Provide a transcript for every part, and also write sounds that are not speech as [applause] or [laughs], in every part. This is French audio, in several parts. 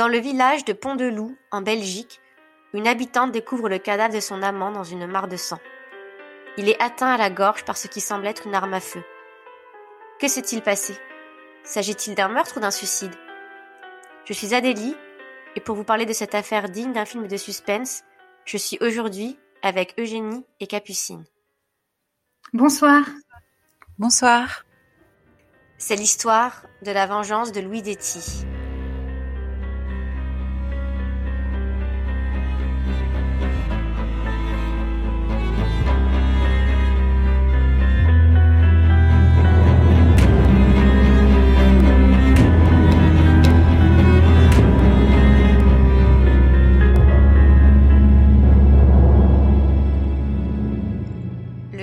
Dans le village de Pont-de-Loup, en Belgique, une habitante découvre le cadavre de son amant dans une mare de sang. Il est atteint à la gorge par ce qui semble être une arme à feu. Que s'est-il passé? S'agit-il d'un meurtre ou d'un suicide? Je suis Adélie, et pour vous parler de cette affaire digne d'un film de suspense, je suis aujourd'hui avec Eugénie et Capucine. Bonsoir. Bonsoir. C'est l'histoire de la vengeance de Louis Detti.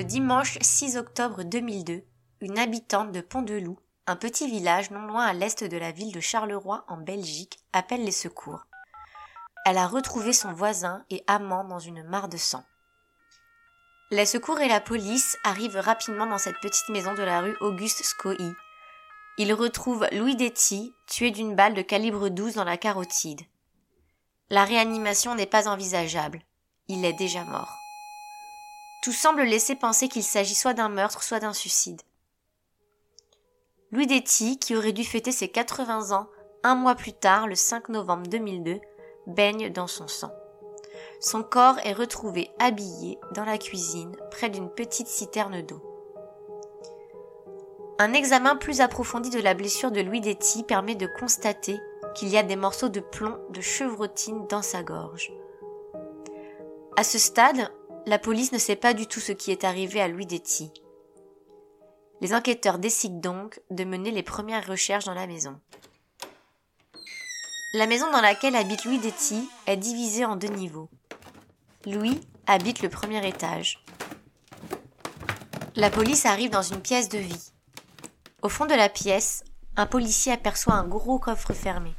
Dimanche 6 octobre 2002, une habitante de Pont-de-Loup, un petit village non loin à l'est de la ville de Charleroi en Belgique, appelle les secours. Elle a retrouvé son voisin et amant dans une mare de sang. Les secours et la police arrivent rapidement dans cette petite maison de la rue Auguste Scoy. Ils retrouvent Louis Detti, tué d'une balle de calibre 12 dans la carotide. La réanimation n'est pas envisageable. Il est déjà mort. Tout semble laisser penser qu'il s'agit soit d'un meurtre, soit d'un suicide. Louis Detti, qui aurait dû fêter ses 80 ans un mois plus tard, le 5 novembre 2002, baigne dans son sang. Son corps est retrouvé habillé dans la cuisine, près d'une petite citerne d'eau. Un examen plus approfondi de la blessure de Louis Detti permet de constater qu'il y a des morceaux de plomb de chevrotine dans sa gorge. À ce stade, la police ne sait pas du tout ce qui est arrivé à Louis Detti. Les enquêteurs décident donc de mener les premières recherches dans la maison. La maison dans laquelle habite Louis Detti est divisée en deux niveaux. Louis habite le premier étage. La police arrive dans une pièce de vie. Au fond de la pièce, un policier aperçoit un gros coffre fermé.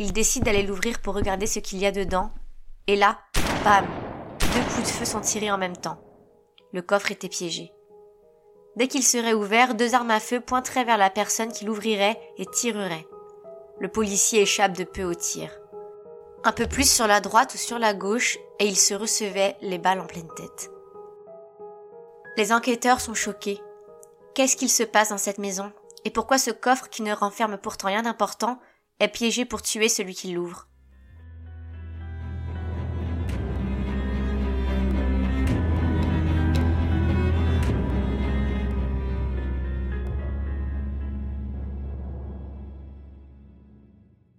Il décide d'aller l'ouvrir pour regarder ce qu'il y a dedans. Et là, bam deux coups de feu sont tirés en même temps. Le coffre était piégé. Dès qu'il serait ouvert, deux armes à feu pointeraient vers la personne qui l'ouvrirait et tirerait. Le policier échappe de peu au tir. Un peu plus sur la droite ou sur la gauche, et il se recevait les balles en pleine tête. Les enquêteurs sont choqués. Qu'est-ce qu'il se passe dans cette maison? Et pourquoi ce coffre qui ne renferme pourtant rien d'important est piégé pour tuer celui qui l'ouvre?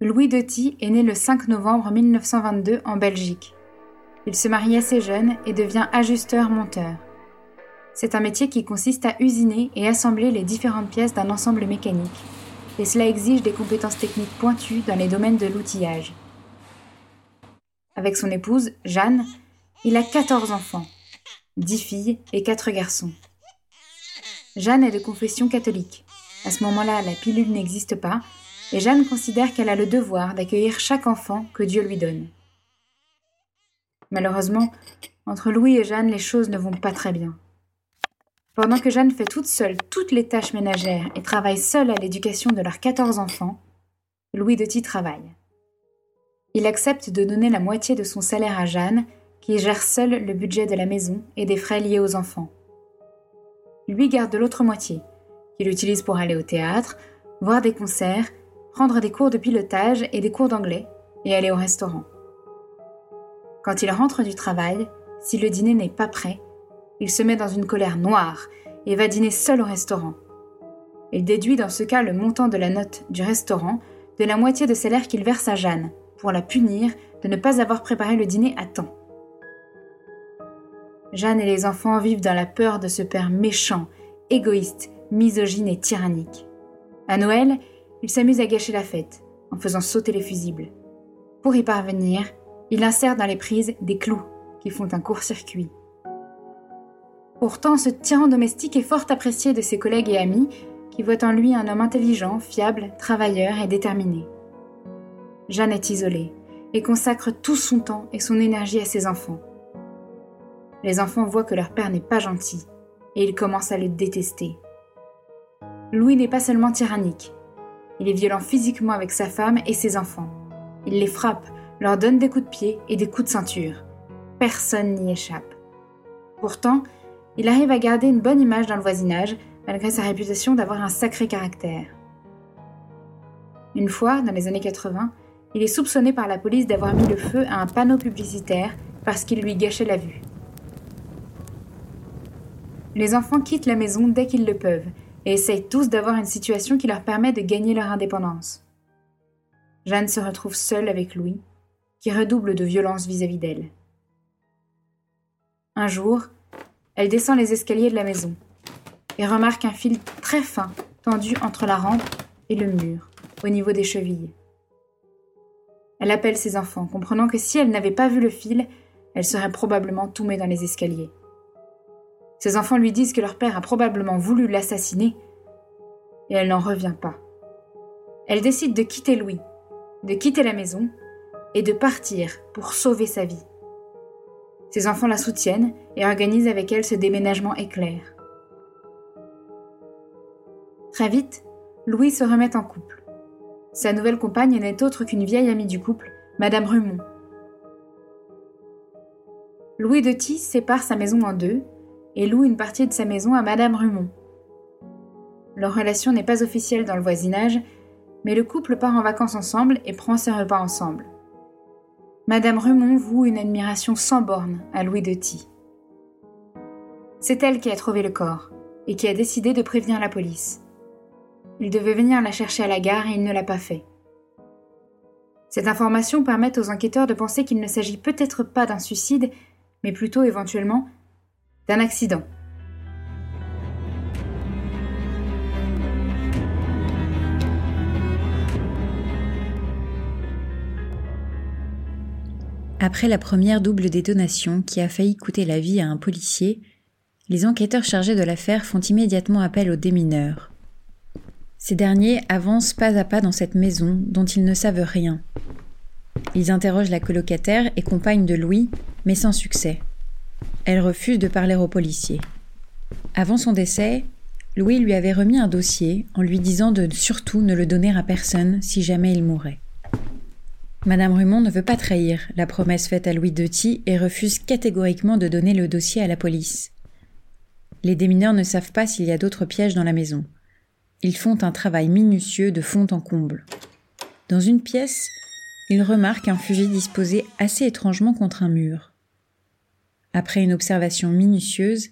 Louis Detti est né le 5 novembre 1922 en Belgique. Il se marie assez jeune et devient ajusteur-monteur. C'est un métier qui consiste à usiner et assembler les différentes pièces d'un ensemble mécanique, et cela exige des compétences techniques pointues dans les domaines de l'outillage. Avec son épouse, Jeanne, il a 14 enfants, 10 filles et 4 garçons. Jeanne est de confession catholique. À ce moment-là, la pilule n'existe pas, et Jeanne considère qu'elle a le devoir d'accueillir chaque enfant que Dieu lui donne. Malheureusement, entre Louis et Jeanne, les choses ne vont pas très bien. Pendant que Jeanne fait toute seule toutes les tâches ménagères et travaille seule à l'éducation de leurs 14 enfants, Louis Detti travaille. Il accepte de donner la moitié de son salaire à Jeanne, qui gère seule le budget de la maison et des frais liés aux enfants. Lui garde l'autre moitié, qu'il utilise pour aller au théâtre, voir des concerts prendre des cours de pilotage et des cours d'anglais, et aller au restaurant. Quand il rentre du travail, si le dîner n'est pas prêt, il se met dans une colère noire et va dîner seul au restaurant. Il déduit dans ce cas le montant de la note du restaurant de la moitié de salaire qu'il verse à Jeanne, pour la punir de ne pas avoir préparé le dîner à temps. Jeanne et les enfants vivent dans la peur de ce père méchant, égoïste, misogyne et tyrannique. À Noël, il s'amuse à gâcher la fête, en faisant sauter les fusibles. Pour y parvenir, il insère dans les prises des clous qui font un court-circuit. Pourtant, ce tyran domestique est fort apprécié de ses collègues et amis qui voient en lui un homme intelligent, fiable, travailleur et déterminé. Jeanne est isolée et consacre tout son temps et son énergie à ses enfants. Les enfants voient que leur père n'est pas gentil et ils commencent à le détester. Louis n'est pas seulement tyrannique, il est violent physiquement avec sa femme et ses enfants. Il les frappe, leur donne des coups de pied et des coups de ceinture. Personne n'y échappe. Pourtant, il arrive à garder une bonne image dans le voisinage, malgré sa réputation d'avoir un sacré caractère. Une fois, dans les années 80, il est soupçonné par la police d'avoir mis le feu à un panneau publicitaire parce qu'il lui gâchait la vue. Les enfants quittent la maison dès qu'ils le peuvent et essayent tous d'avoir une situation qui leur permet de gagner leur indépendance. Jeanne se retrouve seule avec Louis, qui redouble de violence vis-à-vis d'elle. Un jour, elle descend les escaliers de la maison et remarque un fil très fin tendu entre la rampe et le mur, au niveau des chevilles. Elle appelle ses enfants, comprenant que si elle n'avait pas vu le fil, elle serait probablement tombée dans les escaliers. Ses enfants lui disent que leur père a probablement voulu l'assassiner, et elle n'en revient pas. Elle décide de quitter Louis, de quitter la maison, et de partir pour sauver sa vie. Ses enfants la soutiennent et organisent avec elle ce déménagement éclair. Très vite, Louis se remet en couple. Sa nouvelle compagne n'est autre qu'une vieille amie du couple, Madame Rumont. Louis de Tis sépare sa maison en deux et loue une partie de sa maison à Madame Rumont. Leur relation n'est pas officielle dans le voisinage, mais le couple part en vacances ensemble et prend ses repas ensemble. Madame Rumont voue une admiration sans borne à Louis de. C'est elle qui a trouvé le corps et qui a décidé de prévenir la police. Il devait venir la chercher à la gare et il ne l'a pas fait. Cette information permet aux enquêteurs de penser qu'il ne s'agit peut-être pas d'un suicide, mais plutôt éventuellement accident. Après la première double détonation qui a failli coûter la vie à un policier, les enquêteurs chargés de l'affaire font immédiatement appel aux démineurs. Ces derniers avancent pas à pas dans cette maison dont ils ne savent rien. Ils interrogent la colocataire et compagne de Louis, mais sans succès. Elle refuse de parler aux policiers. Avant son décès, Louis lui avait remis un dossier en lui disant de surtout ne le donner à personne si jamais il mourait. Madame Rumont ne veut pas trahir la promesse faite à Louis Detis et refuse catégoriquement de donner le dossier à la police. Les démineurs ne savent pas s'il y a d'autres pièges dans la maison. Ils font un travail minutieux de fond en comble. Dans une pièce, ils remarquent un fusil disposé assez étrangement contre un mur. Après une observation minutieuse,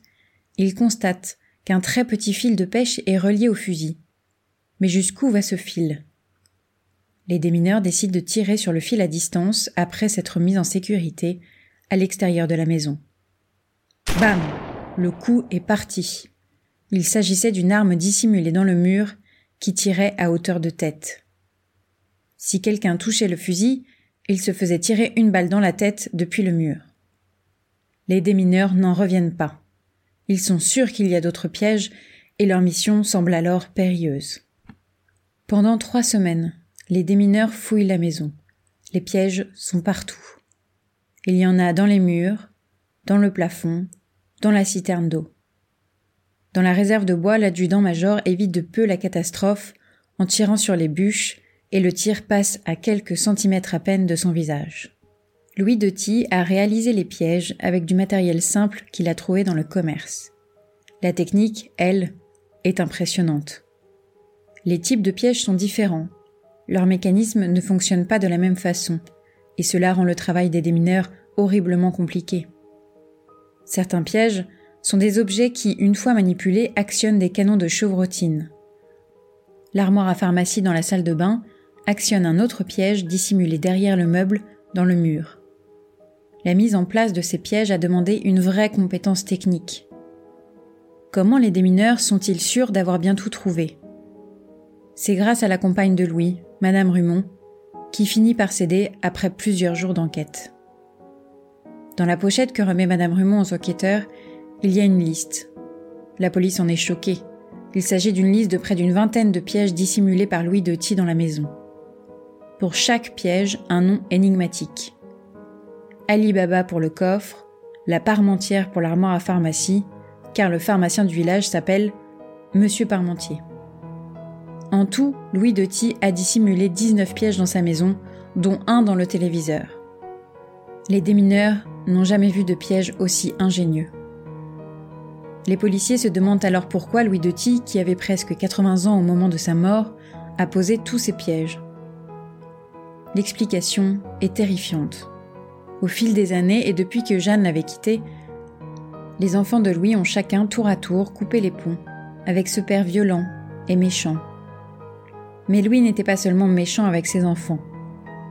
ils constatent qu'un très petit fil de pêche est relié au fusil. Mais jusqu'où va ce fil? Les démineurs décident de tirer sur le fil à distance après s'être mis en sécurité à l'extérieur de la maison. Bam Le coup est parti. Il s'agissait d'une arme dissimulée dans le mur qui tirait à hauteur de tête. Si quelqu'un touchait le fusil, il se faisait tirer une balle dans la tête depuis le mur. Les démineurs n'en reviennent pas. Ils sont sûrs qu'il y a d'autres pièges et leur mission semble alors périlleuse. Pendant trois semaines, les démineurs fouillent la maison. Les pièges sont partout. Il y en a dans les murs, dans le plafond, dans la citerne d'eau. Dans la réserve de bois, l'adjudant-major évite de peu la catastrophe en tirant sur les bûches et le tir passe à quelques centimètres à peine de son visage. Louis Detis a réalisé les pièges avec du matériel simple qu'il a trouvé dans le commerce. La technique, elle, est impressionnante. Les types de pièges sont différents. Leur mécanisme ne fonctionne pas de la même façon, et cela rend le travail des démineurs horriblement compliqué. Certains pièges sont des objets qui, une fois manipulés, actionnent des canons de chevrotine. L'armoire à pharmacie dans la salle de bain actionne un autre piège dissimulé derrière le meuble dans le mur. La mise en place de ces pièges a demandé une vraie compétence technique. Comment les démineurs sont-ils sûrs d'avoir bien tout trouvé? C'est grâce à la compagne de Louis, Madame Rumont, qui finit par céder après plusieurs jours d'enquête. Dans la pochette que remet Madame Rumont aux enquêteurs, il y a une liste. La police en est choquée. Il s'agit d'une liste de près d'une vingtaine de pièges dissimulés par Louis Detis dans la maison. Pour chaque piège, un nom énigmatique. Ali Baba pour le coffre, la Parmentière pour l'armoire à pharmacie, car le pharmacien du village s'appelle Monsieur Parmentier. En tout, Louis Detis a dissimulé 19 pièges dans sa maison dont un dans le téléviseur. Les démineurs n'ont jamais vu de piège aussi ingénieux. Les policiers se demandent alors pourquoi Louis de qui avait presque 80 ans au moment de sa mort, a posé tous ces pièges. L'explication est terrifiante. Au fil des années et depuis que Jeanne l'avait quitté, les enfants de Louis ont chacun tour à tour coupé les ponts avec ce père violent et méchant. Mais Louis n'était pas seulement méchant avec ses enfants.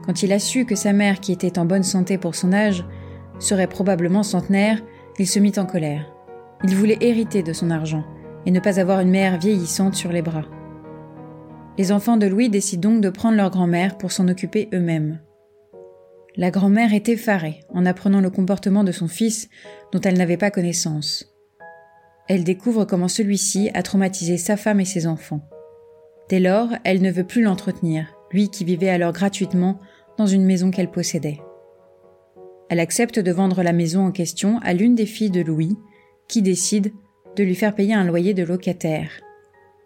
Quand il a su que sa mère, qui était en bonne santé pour son âge, serait probablement centenaire, il se mit en colère. Il voulait hériter de son argent et ne pas avoir une mère vieillissante sur les bras. Les enfants de Louis décident donc de prendre leur grand-mère pour s'en occuper eux-mêmes. La grand-mère est effarée en apprenant le comportement de son fils dont elle n'avait pas connaissance. Elle découvre comment celui-ci a traumatisé sa femme et ses enfants. Dès lors, elle ne veut plus l'entretenir, lui qui vivait alors gratuitement dans une maison qu'elle possédait. Elle accepte de vendre la maison en question à l'une des filles de Louis, qui décide de lui faire payer un loyer de locataire.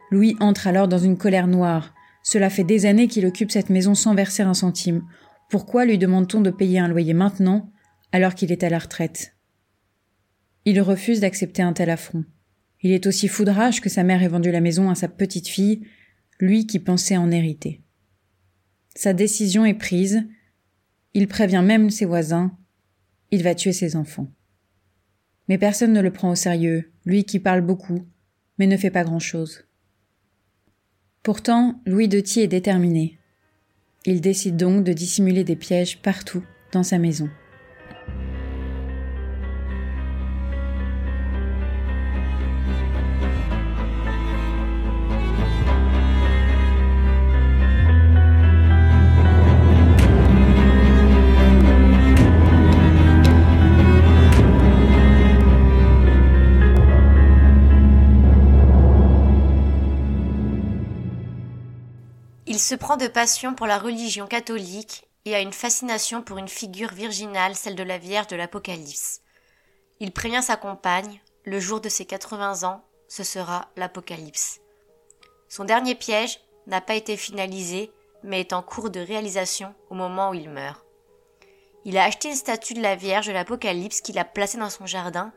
Louis entre alors dans une colère noire. Cela fait des années qu'il occupe cette maison sans verser un centime. Pourquoi lui demande-t-on de payer un loyer maintenant, alors qu'il est à la retraite? Il refuse d'accepter un tel affront. Il est aussi foudrage que sa mère ait vendu la maison à sa petite fille, lui qui pensait en hériter. Sa décision est prise, il prévient même ses voisins, il va tuer ses enfants. Mais personne ne le prend au sérieux, lui qui parle beaucoup, mais ne fait pas grand-chose. Pourtant, Louis de Thiers est déterminé. Il décide donc de dissimuler des pièges partout dans sa maison. Se prend de passion pour la religion catholique et a une fascination pour une figure virginale, celle de la Vierge de l'Apocalypse. Il prévient sa compagne, le jour de ses 80 ans, ce sera l'Apocalypse. Son dernier piège n'a pas été finalisé, mais est en cours de réalisation au moment où il meurt. Il a acheté une statue de la Vierge de l'Apocalypse qu'il a placée dans son jardin,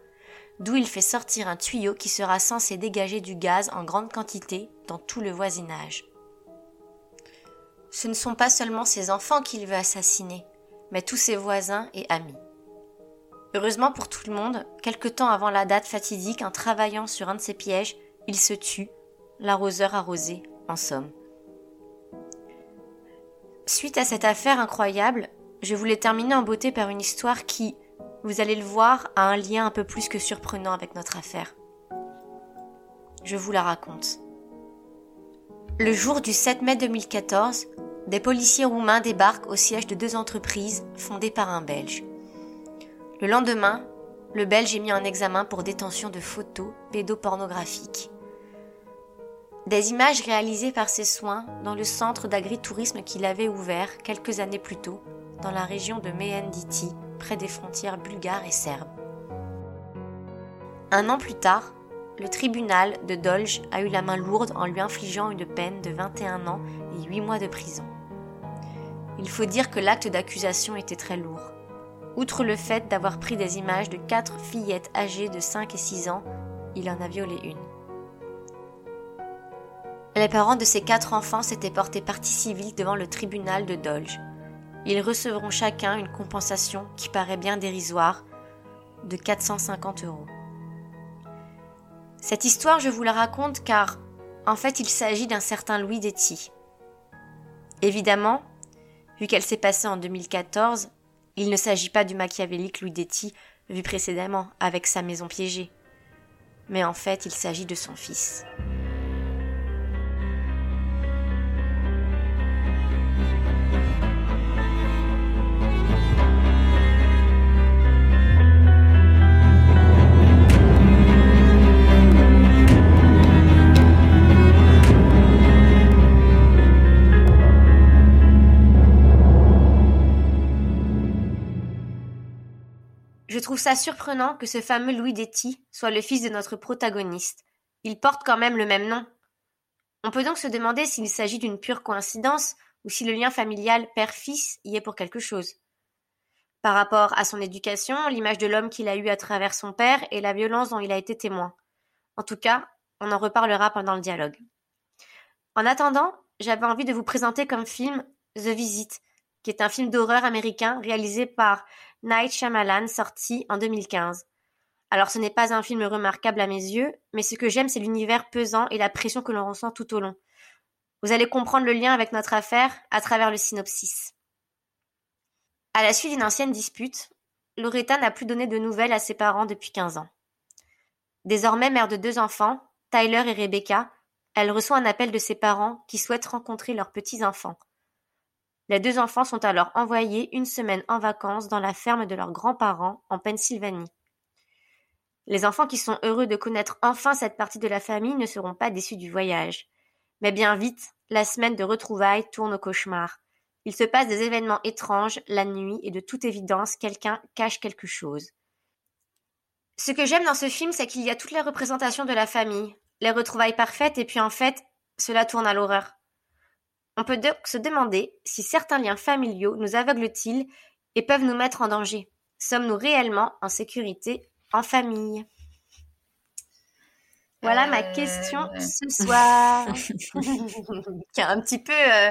d'où il fait sortir un tuyau qui sera censé dégager du gaz en grande quantité dans tout le voisinage ce ne sont pas seulement ses enfants qu'il veut assassiner, mais tous ses voisins et amis. Heureusement pour tout le monde, quelque temps avant la date fatidique, en travaillant sur un de ses pièges, il se tue, l'arroseur arrosé, en somme. Suite à cette affaire incroyable, je voulais terminer en beauté par une histoire qui, vous allez le voir, a un lien un peu plus que surprenant avec notre affaire. Je vous la raconte. Le jour du 7 mai 2014, des policiers roumains débarquent au siège de deux entreprises fondées par un Belge. Le lendemain, le Belge est mis en examen pour détention de photos pédopornographiques. Des images réalisées par ses soins dans le centre d'agritourisme qu'il avait ouvert quelques années plus tôt dans la région de Mehedinti, près des frontières bulgares et serbes. Un an plus tard, le tribunal de Dolj a eu la main lourde en lui infligeant une peine de 21 ans et 8 mois de prison. Il faut dire que l'acte d'accusation était très lourd. Outre le fait d'avoir pris des images de quatre fillettes âgées de 5 et 6 ans, il en a violé une. Les parents de ces quatre enfants s'étaient portés partie civile devant le tribunal de Dolge. Ils recevront chacun une compensation qui paraît bien dérisoire de 450 euros. Cette histoire, je vous la raconte car, en fait, il s'agit d'un certain Louis Detti. Évidemment, Vu qu'elle s'est passée en 2014, il ne s'agit pas du machiavélique Louis Detti vu précédemment avec sa maison piégée. Mais en fait, il s'agit de son fils. Trouve ça surprenant que ce fameux Louis Detti soit le fils de notre protagoniste. Il porte quand même le même nom. On peut donc se demander s'il s'agit d'une pure coïncidence ou si le lien familial père-fils y est pour quelque chose. Par rapport à son éducation, l'image de l'homme qu'il a eu à travers son père et la violence dont il a été témoin. En tout cas, on en reparlera pendant le dialogue. En attendant, j'avais envie de vous présenter comme film The Visit, qui est un film d'horreur américain réalisé par Night Shyamalan sorti en 2015. Alors ce n'est pas un film remarquable à mes yeux, mais ce que j'aime c'est l'univers pesant et la pression que l'on ressent tout au long. Vous allez comprendre le lien avec notre affaire à travers le synopsis. À la suite d'une ancienne dispute, Loretta n'a plus donné de nouvelles à ses parents depuis 15 ans. Désormais mère de deux enfants, Tyler et Rebecca, elle reçoit un appel de ses parents qui souhaitent rencontrer leurs petits-enfants. Les deux enfants sont alors envoyés une semaine en vacances dans la ferme de leurs grands-parents en Pennsylvanie. Les enfants qui sont heureux de connaître enfin cette partie de la famille ne seront pas déçus du voyage. Mais bien vite, la semaine de retrouvailles tourne au cauchemar. Il se passe des événements étranges la nuit et de toute évidence quelqu'un cache quelque chose. Ce que j'aime dans ce film, c'est qu'il y a toutes les représentations de la famille, les retrouvailles parfaites et puis en fait, cela tourne à l'horreur. On peut donc se demander si certains liens familiaux nous aveuglent-ils et peuvent nous mettre en danger. Sommes-nous réellement en sécurité en famille? Voilà ma question Euh, ce soir, [laughs] qui est un petit peu, euh,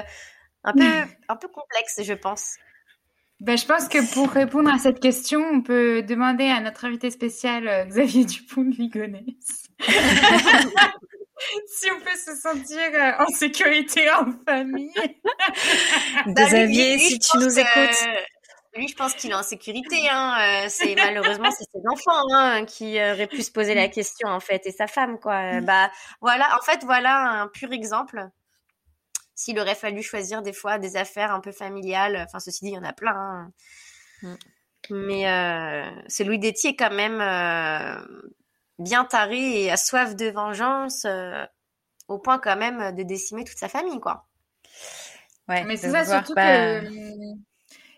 un peu, [laughs] un peu complexe, je pense. Ben, je pense que pour répondre à cette question, on peut demander à notre invité spécial euh, Xavier Dupont de Ligonnès [laughs] [laughs] si on peut se sentir euh, en sécurité [laughs] en famille. [laughs] Bah, Xavier, si tu nous écoutes. Lui, je pense qu'il est en sécurité. Hein. euh, C'est malheureusement c'est ses enfants hein, qui euh, auraient pu se poser la question en fait, et sa femme quoi. Euh, Bah voilà, en fait voilà un pur exemple. S'il aurait fallu choisir des fois des affaires un peu familiales, enfin ceci dit, il y en a plein. hein. Mm. Mais euh, c'est Louis Détier quand même euh, bien taré et a soif de vengeance euh, au point quand même de décimer toute sa famille quoi. Ouais, Mais c'est ça, surtout que euh,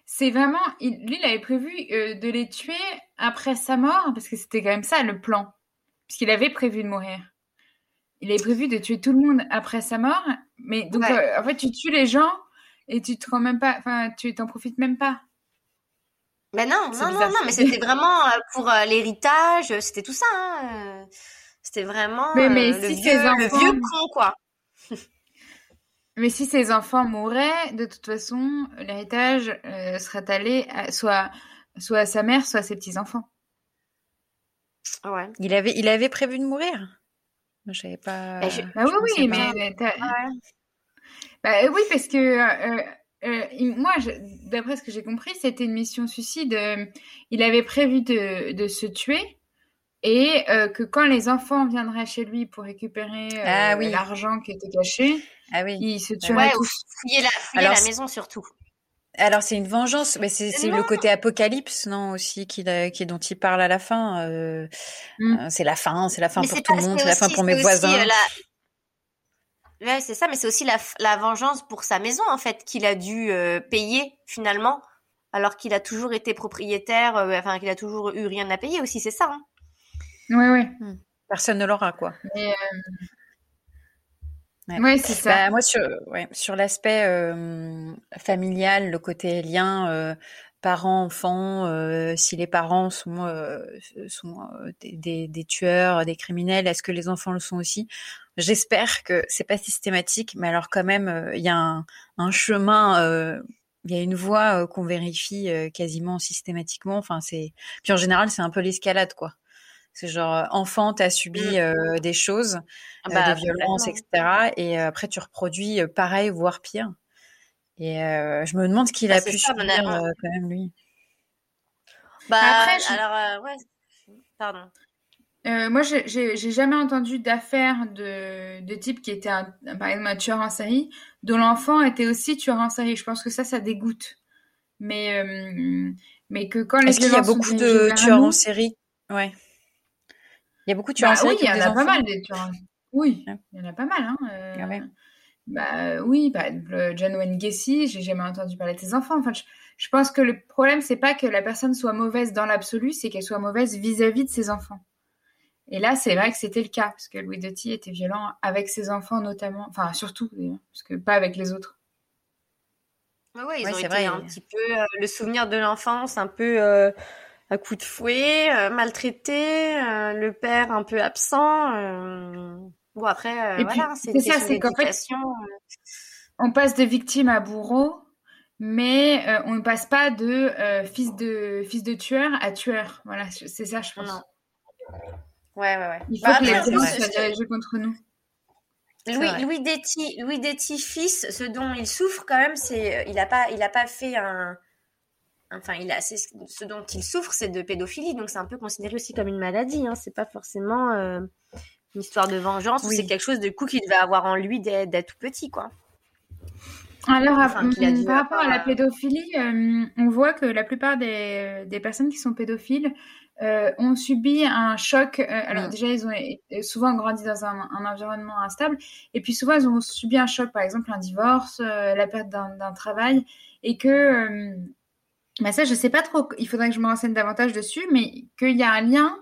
c'est vraiment. il- lui, il avait prévu euh, de les tuer après sa mort, parce que c'était quand même ça le plan. Puisqu'il avait prévu de mourir. Il avait prévu de tuer tout le monde après sa mort, mais donc Ouais. euh, en fait, tu tues les gens et tu te rends même pas. Enfin, tu t'en profites même pas. Ben non, non, non, bizarre, non, mais c'était vraiment euh, pour euh, l'héritage, euh, c'était tout ça. Hein. C'était vraiment Mais- mais euh, le, si vieux, ces le enfants- vieux con, quoi. [laughs] Mais si ses enfants mouraient, de toute façon, l'héritage euh, serait allé à- soit, soit à sa mère, soit à ses petits-enfants. Ouais. Il avait, il avait prévu de mourir. Je savais pas. Bah, je- Bah oui, oui, mais Ouais. Bah, oui, parce que euh, euh, moi, d'après ce que j'ai compris, c'était une mission suicide. euh, il avait prévu de, de se tuer et euh, que quand les enfants viendraient chez lui pour récupérer euh, Ah oui. l'argent qui était caché, Ah oui. ils se tueraient Ouais, ou fouiller la, fouiller Alors, la c'est- maison surtout. Alors c'est une vengeance, mais c'est le côté apocalypse, non aussi, qui, qui dont il parle à la fin. euh, Mm. c'est la fin, c'est la fin Mais pour tout le monde, c'est la fin pour mes voisins. la- Ouais, c'est ça, mais c'est aussi la, f- la vengeance pour sa maison, en fait, qu'il a dû euh, payer, finalement, alors qu'il a toujours été propriétaire, euh, enfin, qu'il a toujours eu rien à payer aussi, c'est ça. Hein. Ouais, ouais. Personne ne l'aura quoi. Mais, euh, Ouais. ouais, c'est ça. Bah, moi sur ouais, sur l'aspect euh, familial, le côté lien euh, parents enfants, euh, si les parents sont euh, sont euh, des, des, des tueurs, des criminels, est-ce que les enfants le sont aussi? J'espère que c'est pas systématique, mais alors quand même il y a un, un chemin. il y a une voie qu'on vérifie quasiment systématiquement. Enfin, c'est puis en général c'est un peu l'escalade quoi. C'est genre enfant, t'as subi Mm. euh, des choses, Ah euh, bah, des violences, etc. Et après, tu reproduis pareil, voire pire. Et euh, je me demande ce qu'il Bah, a pu ça, subir euh, quand même lui. Bah, Après, je- alors, euh, ouais, pardon. Euh, moi, j'ai- jamais entendu d'affaires de, de type qui était, un, par exemple, un tueur en série, dont l'enfant était aussi tueur en série. Je pense que ça, ça dégoûte. Mais, euh, mais que quand les Est-ce qu'il y a beaucoup de tueurs nous- en série? Ouais. Il y a beaucoup de tueurs Bah en série oui, il y en a enfants? pas mal des tueurs. en- Oui, Ouais. il y en a pas mal. Hein. euh, Ah ouais. Bah oui, par exemple, John Wayne Gacy, j'ai jamais entendu parler de ses enfants. Enfin, je, je pense que le problème, c'est pas que la personne soit mauvaise dans l'absolu, c'est qu'elle soit mauvaise vis-à-vis de ses enfants. Et là, c'est vrai que c'était le cas, parce que Louis Doty était violent avec ses enfants notamment, enfin surtout, d'ailleurs, parce que pas avec les autres. Oui, ils ont été vrai. un petit peu le souvenir de l'enfance, un peu à coup de fouet, euh, maltraité, euh, le père un peu absent. Euh, bon après, voilà, c'est ça, c'est qu'en fait, on passe de victime à bourreau, mais on ne passe pas de fils de fils de tueur à tueur. Voilà, c'est ça, je pense. Ouais, ouais, ouais. Il faut bah, que les violences soient dirigées contre nous. Louis, Louis Detti, Louis Detti fils, ce dont il souffre quand même, c'est il a pas, il a pas fait un, enfin, il a, ce dont il souffre, c'est de pédophilie, donc c'est un peu considéré aussi comme une maladie. Hein. C'est pas forcément euh, une histoire de vengeance, c'est quelque chose de coup qu'il devait avoir en lui dès, tout petit, quoi. Alors, hum, par rapport à la pédophilie, euh, on voit que la plupart des, des personnes qui sont pédophiles euh, ont subi un choc. alors déjà, ils ont souvent grandi dans un, un, environnement instable, et puis souvent, ils ont subi un choc, par exemple un divorce, la perte d'un travail, et que mais ça, je sais pas trop. Il faudrait que je me renseigne davantage dessus, mais qu'il y a un lien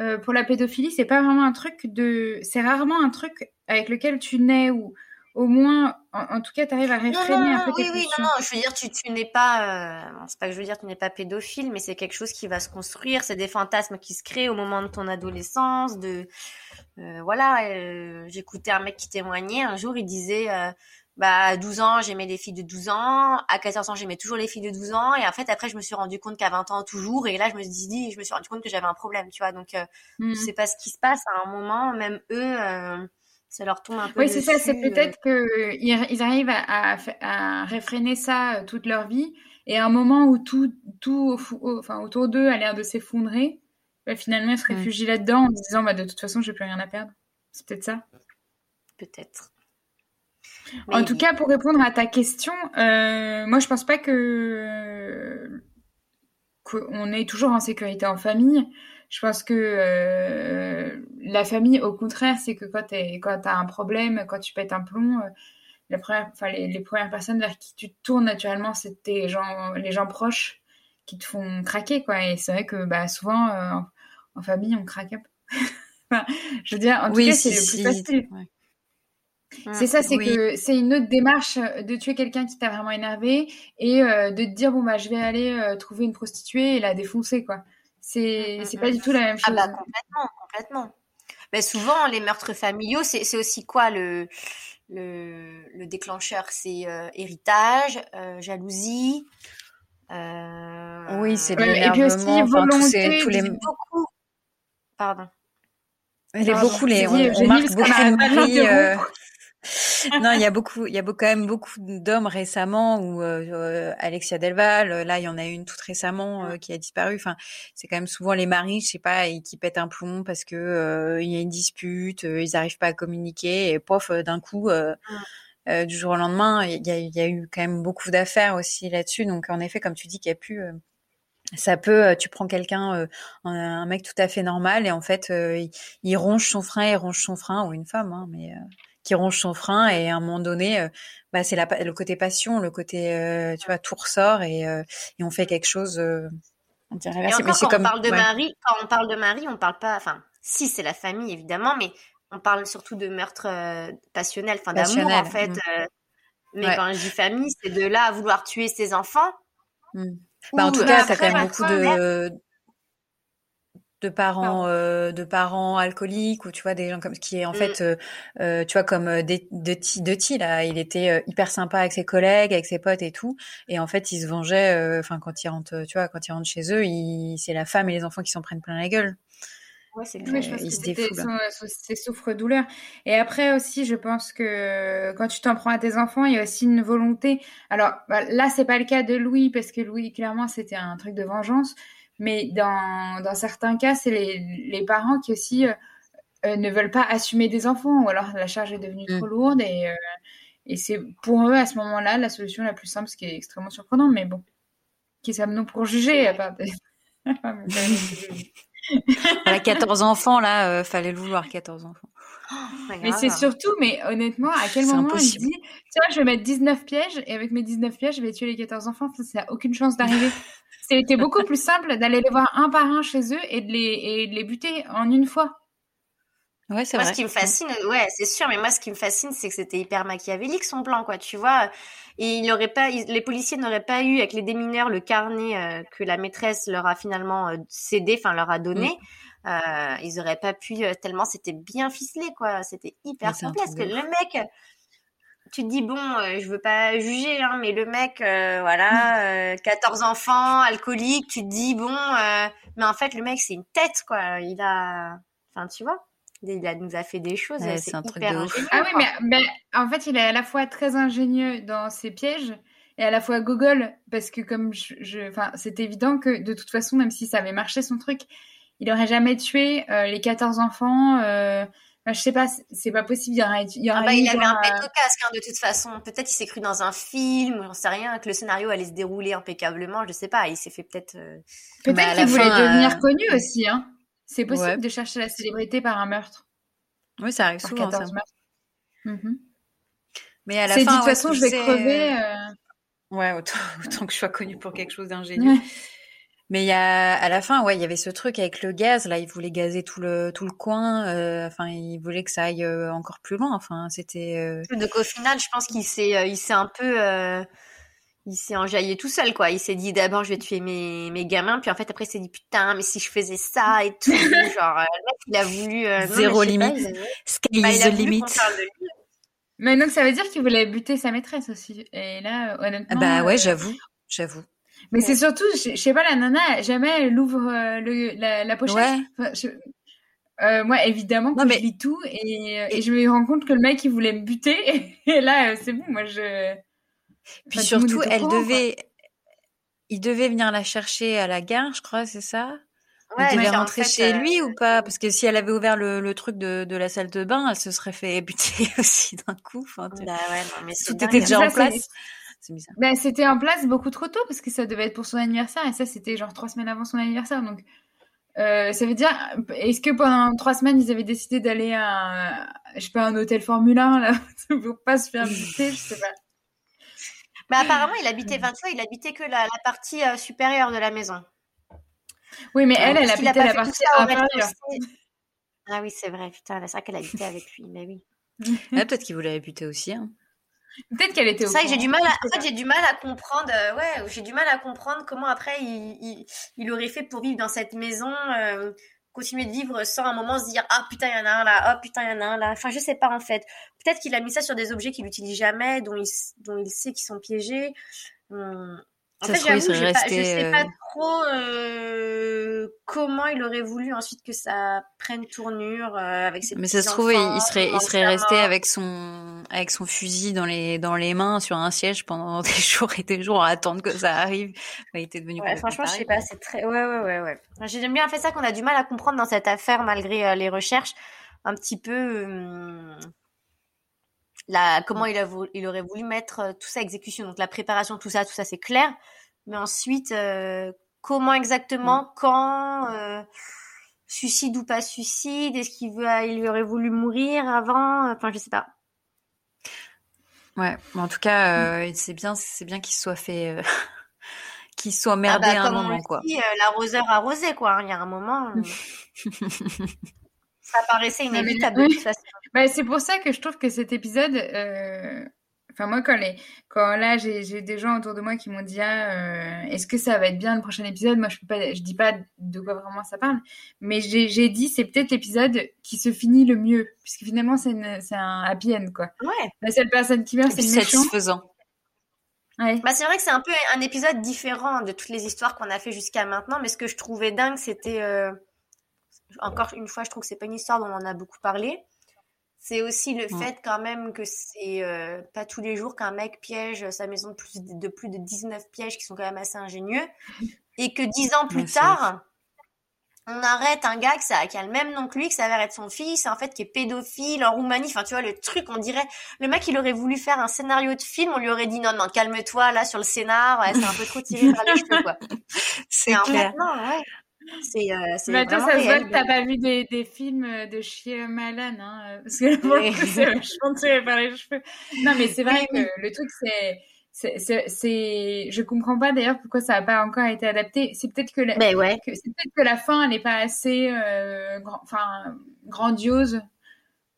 euh, pour la pédophilie, c'est pas vraiment un truc de. C'est rarement un truc avec lequel tu nais ou au moins, en, tout cas, tu arrives à réfréner un peu tes Oui, oui, non, non, je veux dire, tu, tu n'es pas. Euh... C'est pas que je veux dire, tu n'es pas pédophile, mais c'est quelque chose qui va se construire. C'est des fantasmes qui se créent au moment de ton adolescence. De euh, voilà, j'écoutais un mec qui témoignait un jour, il disait bah, à 12 ans, j'aimais les filles de 12 ans. À 14 ans, j'aimais toujours les filles de 12 ans. Et en fait, après, je me suis rendu compte qu'à 20 ans, toujours. Et là, je me suis dit, je me suis rendu compte que j'avais un problème, tu vois. Donc, euh, mmh. je sais pas ce qui se passe à un moment. Même eux, euh, ça leur tombe un peu Oui, c'est ça. C'est peut-être euh... qu'ils arrivent à, à, réfréner ça euh, toute leur vie. Et à un moment où tout, tout enfin, autour d'eux a l'air de s'effondrer, bah, finalement, ils se mmh. réfugient là-dedans en se disant, bah, de toute façon, j'ai plus rien à perdre. C'est peut-être ça. Peut-être en tout cas, pour répondre à ta question, euh, moi je pense pas que qu'on est toujours en sécurité en famille. Je pense que euh, la famille, au contraire, c'est que quand tu as un problème, quand tu pètes un plomb, euh, les, premières, les, premières personnes vers qui tu te tournes naturellement, c'est gens, les gens proches qui te font craquer. Quoi. Et c'est vrai que bah, souvent, en, famille, on craque un peu. [laughs] je veux dire, en tout cas, c'est le plus facile. C'est ça, c'est que c'est une autre démarche euh, de tuer quelqu'un qui t'a vraiment énervé et euh, de te dire bon bah je vais aller euh, trouver une prostituée et la défoncer quoi. C'est mmh, mmh, c'est pas mmh. du tout la même chose. Ah bah complètement, complètement. Mais souvent les meurtres familiaux, c'est aussi quoi le le, le déclencheur? C'est héritage, jalousie. Oui, c'est l'énervement. Et puis aussi volonté. tous les... Beaucoup. Pardon. Il y a beaucoup les. On, on marque beaucoup les non, il y a beaucoup, il y a quand même beaucoup d'hommes récemment ou euh, Alexia Delval. Euh, là, il y en a une toute récemment euh, qui a disparu. Enfin, c'est quand même souvent les maris, je sais pas, qui pètent un plomb parce que il y a une dispute, ils n'arrivent pas à communiquer et pof, d'un coup. du jour au lendemain, il y a, y a, eu quand même beaucoup d'affaires aussi là-dessus. Donc, en effet, comme tu dis, qu'il y a plus, ça peut, tu prends quelqu'un, un mec tout à fait normal, et en fait, il, il, ronge son frein, il ronge son frein, ou une femme, hein, mais qui ronge son frein et à un moment donné, euh, bah, c'est le côté passion, le côté, euh, tu vois, tout ressort et, euh, et on fait quelque chose. on dirait et encore, quand on parle de Marie, quand on parle de Marie, on parle pas, enfin, si c'est la famille évidemment, mais on parle surtout de meurtre passionnel, enfin d'amour en fait. Mmh. mais quand je dis famille, c'est de là à vouloir tuer ses enfants. Mmh. Bah, en tout cas, ça quand même beaucoup de, de parents euh, de parents alcooliques ou tu vois des gens comme qui est en mmh. fait euh, euh, tu vois comme de de Ti là il était hyper sympa avec ses collègues avec ses potes et tout et en fait il se vengeait enfin quand il rentre tu vois quand il rentre chez eux il c'est la femme et les enfants qui s'en prennent plein la gueule Ouais, c'est oui, je pense que c'est souffre-douleur. Et après aussi, je pense que quand tu t'en prends à tes enfants, il y a aussi une volonté. Alors bah, là, c'est pas le cas de Louis parce que Louis, clairement, c'était un truc de vengeance. Mais dans, dans certains cas, c'est les, les, parents qui aussi euh, euh, ne veulent pas assumer des enfants, ou alors la charge est devenue trop mm. lourde. Et, euh, et c'est pour eux, à ce moment-là, la solution la plus simple, ce qui est extrêmement surprenant. Mais bon, qui sommes-nous pour juger à part a [laughs] 14 [laughs] enfants, là, fallait le vouloir, 14 enfants. Mais c'est surtout, mais honnêtement, à quel moment impossible. il dit Tiens, je vais mettre 19 pièges et avec mes 19 pièges, je vais tuer les 14 enfants Ça n'a aucune chance d'arriver. [laughs] C'était beaucoup plus simple d'aller les voir un par un chez eux et de les, et de les buter en une fois. Ouais, c'est Moi, vrai. ce qui me fascine, ouais, c'est sûr, mais moi, ce qui me fascine, c'est que c'était hyper machiavélique son plan, quoi, tu vois. Et il aurait pas, il- les policiers n'auraient pas eu avec les démineurs le carnet euh, que la maîtresse leur a finalement euh, cédé, enfin leur a donné. Euh, ils auraient pas pu euh, tellement c'était bien ficelé, quoi. C'était hyper Mais Parce que le mec, tu te dis bon, euh, je veux pas juger, hein, mais le mec, euh, voilà, euh, 14 enfants, alcoolique, tu te dis bon, euh, mais en fait le mec c'est une tête, quoi. Il a, enfin tu vois. Il a, nous a fait des choses, Ouais, c'est c'est un truc hyper de ouf. ingénieux, Ah oui, mais, mais en fait, il est à la fois très ingénieux dans ses pièges et à la fois gogol, parce que comme je, je- enfin, c'est évident que de toute façon, même si ça avait marché son truc, il aurait jamais tué euh, les 14 enfants. Euh, enfin, je sais pas, c'est- pas possible. Il y aurait, il y Ah bah, eu il avait un pet euh, au casque, hein, de toute façon. Peut-être il s'est cru dans un film, j'en sais rien, que le scénario allait se dérouler impeccablement, je sais pas. Il s'est fait peut-être. euh, Peut-être à qu'il la voulait fin, devenir euh, connu aussi. Hein. C'est possible Ouais. de chercher la célébrité par un meurtre, Oui, ça arrive par souvent. 14 Ça. meurtres. Mhm. Mais à la C'est dit, fin, de toute ouais, façon, je vais crever. euh, Ouais, autant, [laughs] autant que je sois connue pour quelque chose d'ingénieux. ouais. Mais il y a, à la fin, ouais, il y avait ce truc avec le gaz. Là, il voulait gazer tout le tout le coin. euh, enfin, il voulait que ça aille euh, encore plus loin. Enfin, c'était. euh, Donc au final, je pense qu'il s'est, euh, il s'est un peu, euh, il s'est enjaillé tout seul, quoi. Il s'est dit d'abord je vais tuer mes, mes gamins, puis en fait après il s'est dit putain, mais si je faisais ça et tout, [laughs] genre euh, le mec il a voulu euh, non, Zéro limite. Sky bah, is a the limit. Mais donc, ça veut dire qu'il voulait buter sa maîtresse aussi. Et là, honnêtement. Ah bah ouais, euh, j'avoue, j'avoue. Mais c'est surtout, je, je sais pas, la nana, jamais elle ouvre euh, le, la, la pochette. Ouais. Enfin, je- euh, moi, évidemment, que Non, mais- je lis tout et, euh, et je me rends compte que le mec, il voulait me buter. [laughs] Et là, c'est bon, moi, je. Puis Enfin, surtout, elle courant, quoi. devait, il devait venir la chercher à la gare, je crois, c'est ça? Ouais, Il devait en rentrer fait, chez euh, lui ou pas? Parce que si elle avait ouvert le, le truc de, de la salle de bain, elle se serait fait [laughs] buter aussi d'un coup. Enfin, Bah ouais, non, mais tout dingue. était déjà en place. C'est bizarre. Ben, c'était en place beaucoup trop tôt parce que ça devait être pour son anniversaire et ça, c'était genre trois semaines avant son anniversaire. Donc, euh, ça veut dire, est-ce que pendant trois semaines, ils avaient décidé d'aller à, un- je sais pas, un hôtel Formule 1 là, [laughs] pour pas se faire buter, je sais pas. Mais apparemment, il habitait, enfin, tu vois, il habitait que la, la partie euh, supérieure de la maison. Oui, mais elle, elle habitait la partie inférieure. rez-de-chaussée. Ah oui, c'est vrai, putain, c'est vrai qu'elle habitait avec lui, mais oui. [laughs] Ah, Peut-être qu'il voulait la buter aussi. Hein. Peut-être qu'elle était C'est ça que j'ai du mal à, en fait, j'ai du mal à comprendre, euh, ouais, j'ai du mal à comprendre comment après il, il, il aurait fait pour vivre dans cette maison, euh, continuer de vivre sans un moment se dire, ah putain, il y en a un là, oh putain, il y en a un là. Enfin, je sais pas, en fait. Peut-être qu'il a mis ça sur des objets qu'il n'utilise jamais, dont il, dont il sait qu'ils sont piégés. Hum. En Ça fait, j'avoue, pas- je resté, sais euh, pas trop euh, comment il aurait voulu ensuite que ça prenne tournure euh, avec ses Mais ça se trouve, il, serait, il serait resté avec son, avec son fusil dans les, dans les mains sur un siège pendant [laughs] des jours et des jours à attendre que ça arrive. Il était devenu Ouais, franchement, je sais pas, c'est très. Ouais, ouais, ouais, ouais. J'ai bien fait ça qu'on a du mal à comprendre dans cette affaire malgré euh, les recherches. Un petit peu. La, comment il, a vou- il aurait voulu mettre euh, tout ça à exécution. Donc la préparation, tout ça, tout ça, c'est clair. Mais ensuite, euh, comment exactement, quand, euh, suicide ou pas suicide, est-ce qu'il veut, il aurait voulu mourir avant Enfin, je sais pas. Ouais, mais en tout cas, euh, c'est bien, c'est bien qu'il soit fait, [laughs] qu'il soit Ah merdé bah, à un comme on moment, quoi. dit, euh, l'arroseur arrosé, quoi. hein. Il y a un moment. [laughs] ça paraissait inévitable de toute façon. Bah, c'est pour ça que je trouve que cet épisode, euh, enfin moi quand les, quand là j'ai j'ai des gens autour de moi qui m'ont dit ah, euh, est-ce que ça va être bien le prochain épisode, moi je peux pas, je dis pas de quoi vraiment ça parle, mais j'ai j'ai dit c'est peut-être l'épisode qui se finit le mieux puisque finalement c'est un happy end quoi. Ouais. La seule personne qui meurt c'est le méchant. satisfaisant. Ouais. Bah, c'est vrai que c'est un peu un épisode différent de toutes les histoires qu'on a fait jusqu'à maintenant, mais ce que je trouvais dingue, c'était euh, encore une fois, je trouve que c'est pas une histoire dont on en a beaucoup parlé. C'est aussi le fait quand même que c'est euh, pas tous les jours qu'un mec piège sa maison de plus de, plus de 19 pièges qui sont quand même assez ingénieux [laughs] et que dix ans plus Ouais, tard, on arrête un gars qui, ça- qui a le même nom que lui, qui s'avère être son fils, en fait, qui est pédophile en Roumanie. Enfin, tu vois, le truc, on dirait, le mec, il aurait voulu faire un scénario de film, on lui aurait dit non, non, calme-toi, là, sur le scénar, ouais, c'est un peu trop tiré par les cheveux, quoi. [laughs] C'est clair. non, ouais. C'est, euh, c'est Bah, toi, ça se voit que t'as pas vu des, des films euh, de Shyamalan, hein, euh, parce que coup, c'est [laughs] vachement tiré par les cheveux. Non, mais c'est vrai que le truc, c'est, c'est, c'est, c'est- je comprends pas d'ailleurs pourquoi ça a pas encore été adapté. C'est peut-être que, la... Mais ouais. que- c'est peut-être que la fin, elle est pas assez, euh, grand- enfin, grandiose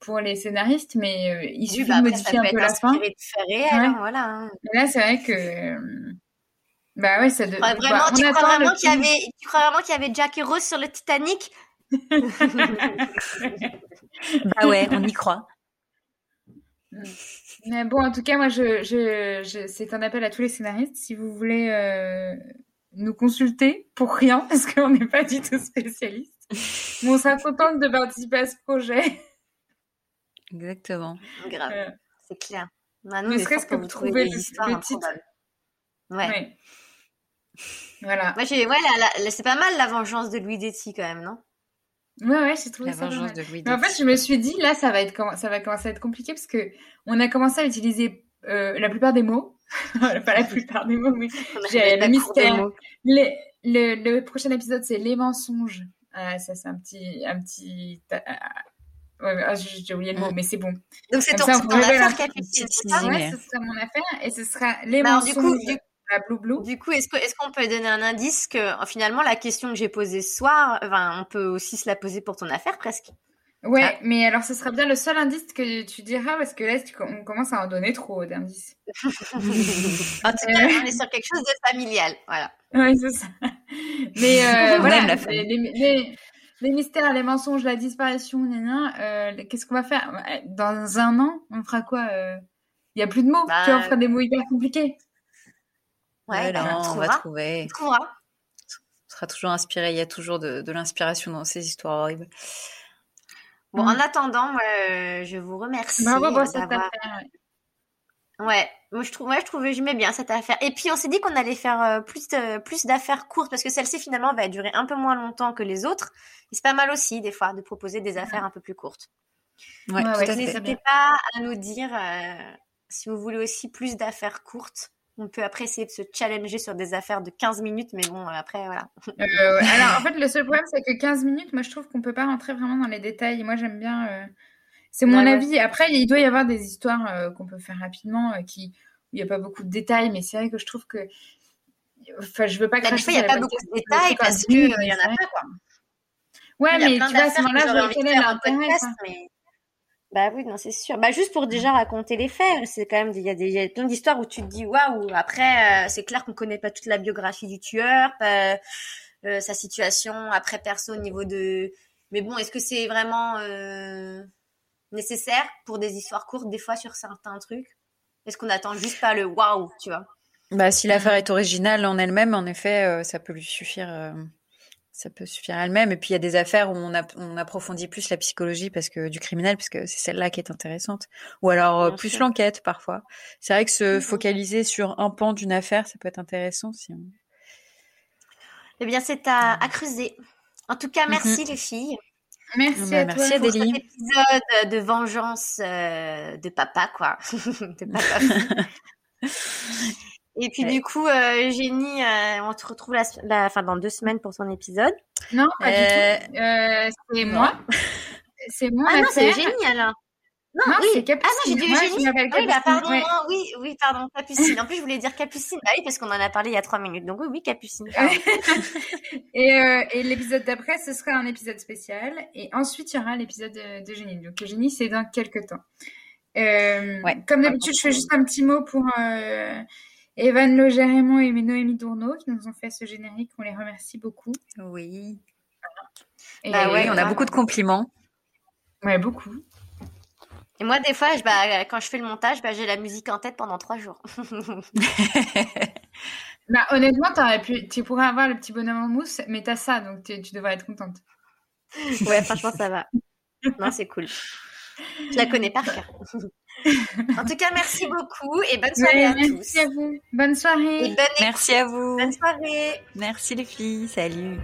pour les scénaristes, mais euh, il Oui, suffit bah de modifier un peut peu la fin. de Ouais. hein, voilà. hein. Mais là, c'est vrai que. Bah ouais, ça. De... Ouais, bah, vraiment, on tu crois vraiment qu'il y avait, tu crois vraiment qu'il y avait Jack et Rose sur le Titanic? Bah [laughs] ouais, on y croit. Mais bon, en tout cas, moi, je, je, je- c'est un appel à tous les scénaristes. Si vous voulez euh, nous consulter pour rien, [laughs] parce qu'on n'est pas du tout spécialistes, mais on sera contente de participer à ce projet. Exactement. Grave, Euh, c'est clair. Bah, nous, Ne serait-ce que vous des le- histoires le titre. improbables. Ouais. ouais. Voilà. Moi, j'ai, ouais, la- la- la- c'est pas mal la vengeance de Louis Detti quand même, non? Ouais, ouais, j'ai trouvé La ça vengeance de Louis Mais en fait, je me suis dit, là, ça va être, ça va commencer à être compliqué parce que on a commencé à utiliser euh, la plupart des mots. [laughs] pas la plupart des mots, mais [laughs] J'ai le mystère. mots. Les- le, le prochain épisode, c'est les mensonges. Ah, ça, c'est un petit, un petit. ah, ouais, mais, ah, j'ai j'ai oublié le mot, Mm. mais c'est bon. Donc, c'est ton, ça, affaire, ça Ouais. Ouais, ce sera mon affaire et ce sera les alors, mensonges du coup, du, à Blue Blue. du coup, est-ce qu'on peut donner un indice que, euh, finalement, la question que j'ai posée ce soir, enfin, on peut aussi se la poser pour ton affaire, presque. Ouais, Ah. mais alors ce sera bien le seul indice que tu diras parce que là, on commence à en donner trop d'indices. [laughs] en tout cas, on est sur quelque chose de familial, voilà. Ouais, c'est ça. Mais euh, [laughs] voilà, les, mystères, les mensonges, la disparition, euh, qu'est-ce qu'on va faire? Dans un an, on fera quoi Il y a plus de mots. Bah, Tu vois, on fera des mots hyper compliqués. Ouais, Ouais, non, on trouvera. va trouver. On trouvera. On sera toujours inspiré. Il y a toujours de, de l'inspiration dans ces histoires horribles. Bon, Mm. en attendant, moi, euh, je vous remercie Bravo pour euh, cette affaire. ouais. Ouais, moi je trouve, ouais, je trouvais, j'aimais bien cette affaire. Et puis on s'est dit qu'on allait faire euh, plus de, plus d'affaires courtes parce que celle-ci finalement va durer un peu moins longtemps que les autres. Et c'est pas mal aussi des fois de proposer des affaires un peu plus courtes. Ouais. N'hésitez pas à nous dire euh, si vous voulez aussi plus d'affaires courtes. On peut après essayer de se challenger sur des affaires de 15 minutes, mais bon, euh, après voilà. Euh, ouais. Alors, en fait, le seul problème, c'est que 15 minutes, moi, je trouve qu'on peut pas rentrer vraiment dans les détails. Moi, j'aime bien. euh, C'est mon Ouais, ouais. avis. Après, il doit y avoir des histoires euh, qu'on peut faire rapidement, qui où il n'y a pas beaucoup de détails, mais c'est vrai que je trouve que. Enfin, je veux pas cracher fois, il n'y a pas beaucoup de détails parce qu'il minutes, y en a pas, quoi. Ouais, mais tu vois, à ce que moment-là, je en l'intérêt. mais bah oui, non, c'est sûr. Bah juste pour déjà raconter les faits, c'est quand même il y a des il y a plein d'histoires où tu te dis waouh. Après, euh, c'est clair qu'on connaît pas toute la biographie du tueur, pas, euh, sa situation après perso au niveau de. Mais bon, est-ce que c'est vraiment euh, nécessaire pour des histoires courtes des fois sur certains trucs? Est-ce qu'on attend juste pas le waouh, tu vois? Bah, si l'affaire est originale en elle-même, en effet, euh, ça peut lui suffire. Ça peut suffire elle-même. Et puis il y a des affaires où on, ap- on approfondit plus la psychologie parce que du criminel, parce que c'est celle-là qui est intéressante. Ou alors euh, Bien plus l'enquête parfois. C'est vrai que se Mhm. focaliser sur un pan d'une affaire, ça peut être intéressant si on. Eh bien, c'est à, à creuser. En tout cas, merci les filles. Merci Bah, à merci toi. à pour Adélie. cet épisode de vengeance euh, de papa, quoi. [laughs] de papa. [laughs] Et puis Ouais. du coup, euh, Génie, euh, on te retrouve la, la, enfin, dans deux semaines pour ton épisode. Non, pas du tout. Euh, c'est moi. C'est moi. Ah non, c'est l'affaire. Génie alors. Non, Non, oui. c'est Ah Capucine. non, j'ai dit Moi, Eugénie. Ah oui, bah pardon, ouais. non, oui, oui, pardon, Capucine. En [laughs] plus, je voulais dire Capucine. Bah oui, parce qu'on en a parlé il y a trois minutes. Donc oui, oui, Capucine. [laughs] Et, et l'épisode d'après, ce sera un épisode spécial. Et ensuite, il y aura l'épisode de, de Génie. Donc, Génie, c'est dans quelques temps. Ouais. Comme d'habitude, je fais juste un petit mot pour Evan Logerémont et Noémie Dourneau qui nous ont fait ce générique. On les remercie beaucoup. Oui. Et, Bah ouais, on a beaucoup de compliments. Ouais, beaucoup. Et moi, des fois, je, bah, quand je fais le montage, bah, j'ai la musique en tête pendant trois jours. [laughs] Bah, honnêtement, t'aurais pu, tu pourrais avoir le petit bonhomme en mousse, mais t'as ça, donc tu tu devrais être contente. ouais, franchement, ça va. Non, c'est cool. [laughs] Je la connais par cœur. [laughs] en tout cas, merci beaucoup et bonne soirée Ouais, à merci tous. à vous. Bonne soirée. Et bonne, Merci à vous. bonne soirée. Merci les filles. Salut.